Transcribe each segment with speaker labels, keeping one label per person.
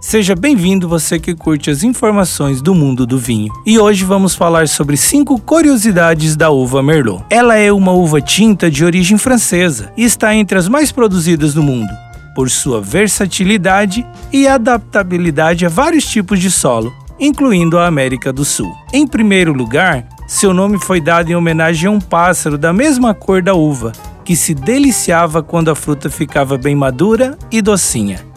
Speaker 1: seja bem-vindo você que curte as informações do mundo do vinho. E hoje vamos falar sobre cinco curiosidades da uva Merlot. Ela é uma uva tinta de origem francesa e está entre as mais produzidas do mundo, por sua versatilidade e adaptabilidade a vários tipos de solo, incluindo a América do Sul. Em primeiro lugar, seu nome foi dado em homenagem a um pássaro da mesma cor da uva, que se deliciava quando a fruta ficava bem madura e docinha.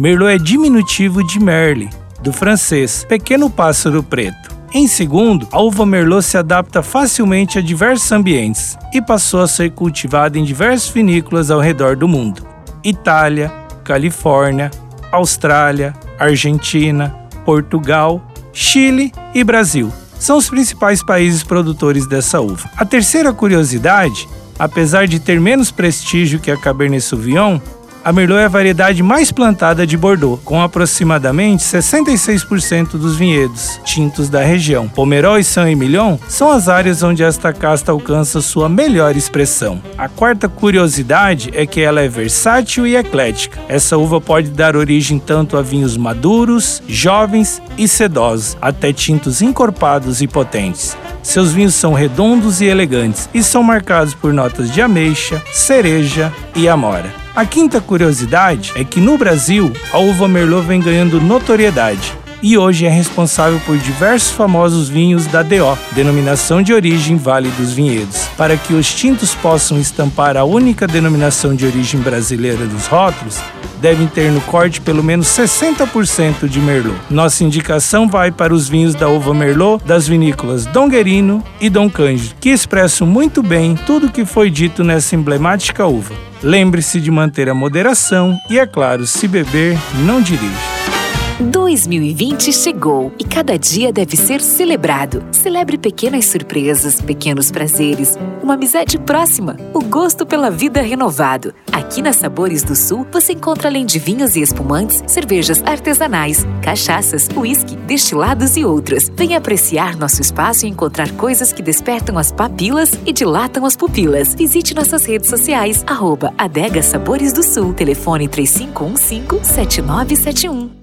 Speaker 1: Merlot é diminutivo de merle, do francês pequeno pássaro preto. Em segundo, a uva Merlot se adapta facilmente a diversos ambientes e passou a ser cultivada em diversas vinícolas ao redor do mundo: Itália, Califórnia, Austrália, Argentina, Portugal, Chile e Brasil são os principais países produtores dessa uva. A terceira curiosidade, apesar de ter menos prestígio que a Cabernet Sauvignon, a Merlot é a variedade mais plantada de Bordeaux, com aproximadamente 66% dos vinhedos tintos da região. Pomerol e Saint-Emilion são as áreas onde esta casta alcança sua melhor expressão. A quarta curiosidade é que ela é versátil e eclética. Essa uva pode dar origem tanto a vinhos maduros, jovens e sedosos, até tintos encorpados e potentes. Seus vinhos são redondos e elegantes e são marcados por notas de ameixa, cereja e amora. A quinta curiosidade é que no Brasil a uva Merlot vem ganhando notoriedade e hoje é responsável por diversos famosos vinhos da DO, denominação de origem Vale dos Vinhedos. Para que os tintos possam estampar a única denominação de origem brasileira dos rótulos, devem ter no corte pelo menos 60% de Merlot. Nossa indicação vai para os vinhos da uva Merlot das vinícolas Dom Guerino e Dom Cândido, que expressam muito bem tudo o que foi dito nessa emblemática uva. Lembre-se de manter a moderação e, é claro, se beber, não dirija.
Speaker 2: 2020 chegou e cada dia deve ser celebrado. Celebre pequenas surpresas, pequenos prazeres, uma amizade próxima, o gosto pela vida renovado. Aqui na Sabores do Sul você encontra além de vinhos e espumantes, cervejas artesanais, cachaças, uísque, destilados e outras. Venha apreciar nosso espaço e encontrar coisas que despertam as papilas e dilatam as pupilas. Visite nossas redes sociais, arroba Adega Sabores do Sul, telefone 3515 7971.